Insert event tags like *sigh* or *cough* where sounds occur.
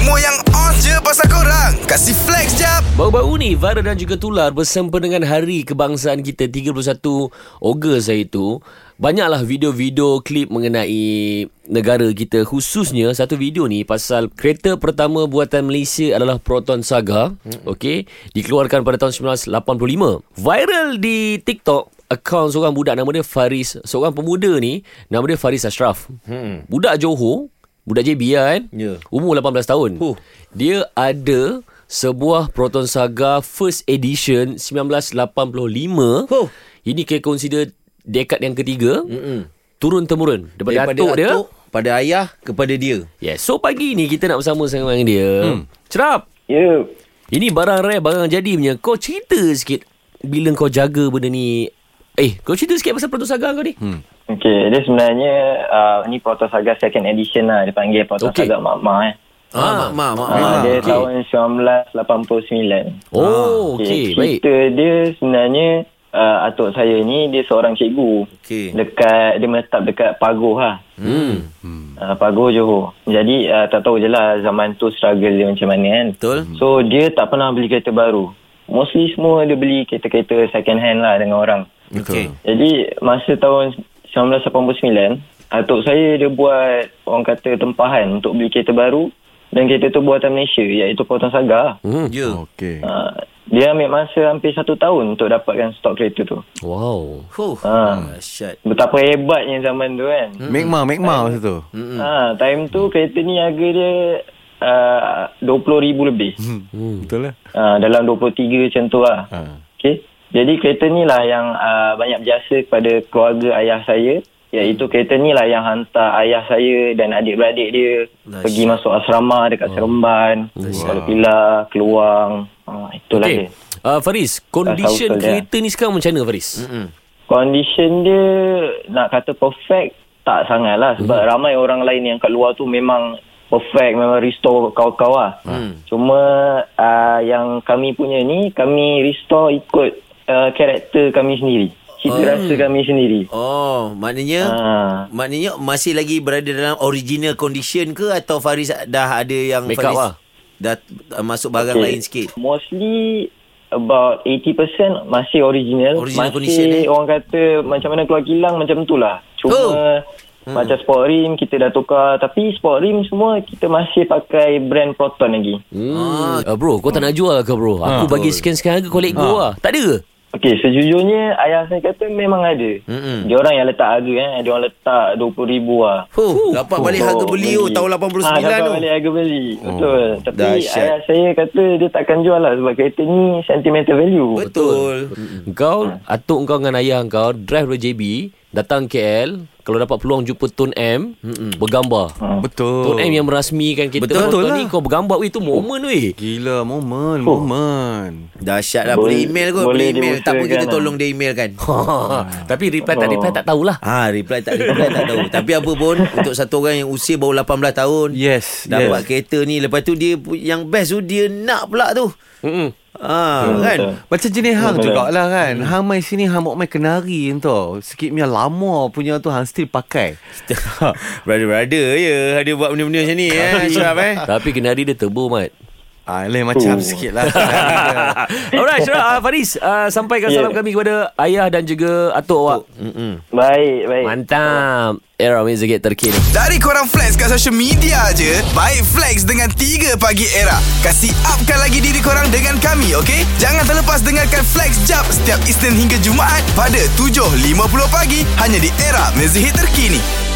Semua yang on je pasal korang. Kasih flex jap. Baru-baru ni viral dan juga tular bersempena dengan hari kebangsaan kita 31 Ogos hari itu Banyaklah video-video klip mengenai negara kita khususnya satu video ni pasal kereta pertama buatan Malaysia adalah Proton Saga. Hmm. okey dikeluarkan pada tahun 1985 viral di TikTok akaun seorang budak nama dia Faris seorang pemuda ni nama dia Faris Ashraf. Hmm. budak Johor budak JB lah kan Ya. umur 18 tahun Huh. dia ada sebuah Proton Saga first edition 1985 Huh. ini kira consider dekad yang ketiga Mm-mm. turun temurun daripada, Daripada atuk dia atuk pada ayah kepada dia. Yes. So pagi ni kita nak bersama sama dengan dia. Hmm. Cerap. Ya, Ini barang rare, barang jadi punya. Kau cerita sikit bila kau jaga benda ni. Eh, kau cerita sikit pasal Proto Saga kau ni. Hmm. okey. Dia sebenarnya uh, ni Proto Saga second edition lah. Dia panggil Proto Okey. Saga Mak Mak eh. Ah, mak mak mak. Ah, mak. dia okey. tahun 1989. Oh, okey. Baik. Cerita dia sebenarnya uh, atuk saya ni dia seorang cikgu. Okey. Dekat dia menetap dekat Pagoh lah. Hmm. Uh, Pagoh Johor. Jadi uh, tak tahu je lah zaman tu struggle dia macam mana kan. Betul? So dia tak pernah beli kereta baru. Mostly semua dia beli kereta-kereta second hand lah dengan orang. Okey. Jadi masa tahun 1989, atuk saya dia buat orang kata tempahan untuk beli kereta baru dan kereta tu buatan Malaysia iaitu Proton Saga. Hmm. Ya. Okey. Uh, dia ambil masa hampir satu tahun untuk dapatkan stok kereta tu. Wow. Huh. Ha. Dahsyat. Betapa hebatnya zaman tu kan. Hmm. Megma, Megma masa tu. Hmm. Ha, time tu kereta ni harga dia uh, RM20,000 lebih. Hmm. Betul lah. Uh, dalam 23 macam tu lah. Ha. Okay. Jadi kereta ni lah yang uh, banyak berjasa kepada keluarga ayah saya. Iaitu kereta ni lah yang hantar ayah saya dan adik-beradik dia Dahsyat. pergi masuk asrama dekat Seremban, Kuala Pilar, Keluang. Uh, itulah Okey. dia. Uh, Faris, condition dia. kereta ni sekarang macam mana Faris? Hmm. Condition dia nak kata perfect tak sangat lah. Sebab Hmm. ramai orang lain yang kat luar tu memang perfect, memang restore kau-kau lah. Hmm. Cuma uh, yang kami punya ni, kami restore ikut uh, karakter kami sendiri. Cita Oh. rasa kami sendiri. Oh, maknanya Ah. maknanya masih lagi berada dalam original condition ke atau Faris dah ada yang Make Faris up lah. dah uh, masuk barang Okay. lain sikit. Mostly about 80% masih original. Original masih condition, eh? orang kata macam mana keluar kilang macam tu lah. Cuma Oh. hmm. macam sport rim kita dah tukar. Tapi sport rim semua kita masih pakai brand Proton lagi. Hmm. Uh, bro, kau tak nak jual ke bro? Aku bagi sekian-sekian harga kau let go lah. Tak ada ke? Okey, sejujurnya ayah saya kata memang ada. Mm-mm. Dia orang yang letak harga eh. Dia orang letak RM20,000 lah. Huh, dapat balik harga beli oh, tahun 89 ah, dapat tu. balik harga beli. Betul. Tapi dahsyat. ayah saya kata dia takkan jual lah sebab kereta ni sentimental value. Betul. Kau, atuk kau dengan ayah kau drive dari JB, datang KL, kalau dapat peluang jumpa Tun M, bergambar. Betul. Tun M yang merasmikan kita Betul, Betul lah. ni kau bergambar weh tu momen weh. Gila, momen, momen. Dahsyat lah boleh Boleh- email kot boleh Boleh email Tak apa kita lah. tolong dia email kan *laughs* Tapi reply tak reply tak tahulah. Ah, reply tak reply tak tahu. *laughs* Tapi apa pun untuk satu orang yang usia baru 18 tahun Yes, dapat yes. kereta ni lepas tu dia yang best tu dia nak pula tu. Mm-mm. Ah, Hmm, kan? betul. Macam jenis hang Betul. jugalah kan. Hang main sini hang mau main kenari tau. Sikit punya lama punya tu hang still pakai. *laughs* Brother-brother ya Dia buat benda-benda macam ni eh *laughs* Ashraf eh Tapi kenari dia turbo mat. Ah, lain macam Oh. sikit lah. *laughs* Alright, Syarah, uh, Faris, uh, sampaikan Yeah. salam kami kepada ayah dan juga atuk awak. Mm-mm. Baik, baik. Mantap. Era Music Hit terkini. Dari korang flex kat social media je Baik flex dengan 3 pagi era Kasih upkan lagi diri korang dengan kami okay? Jangan terlepas dengarkan flex jap Setiap Isnin hingga Jumaat Pada 7.50 pagi Hanya di era Music Hit terkini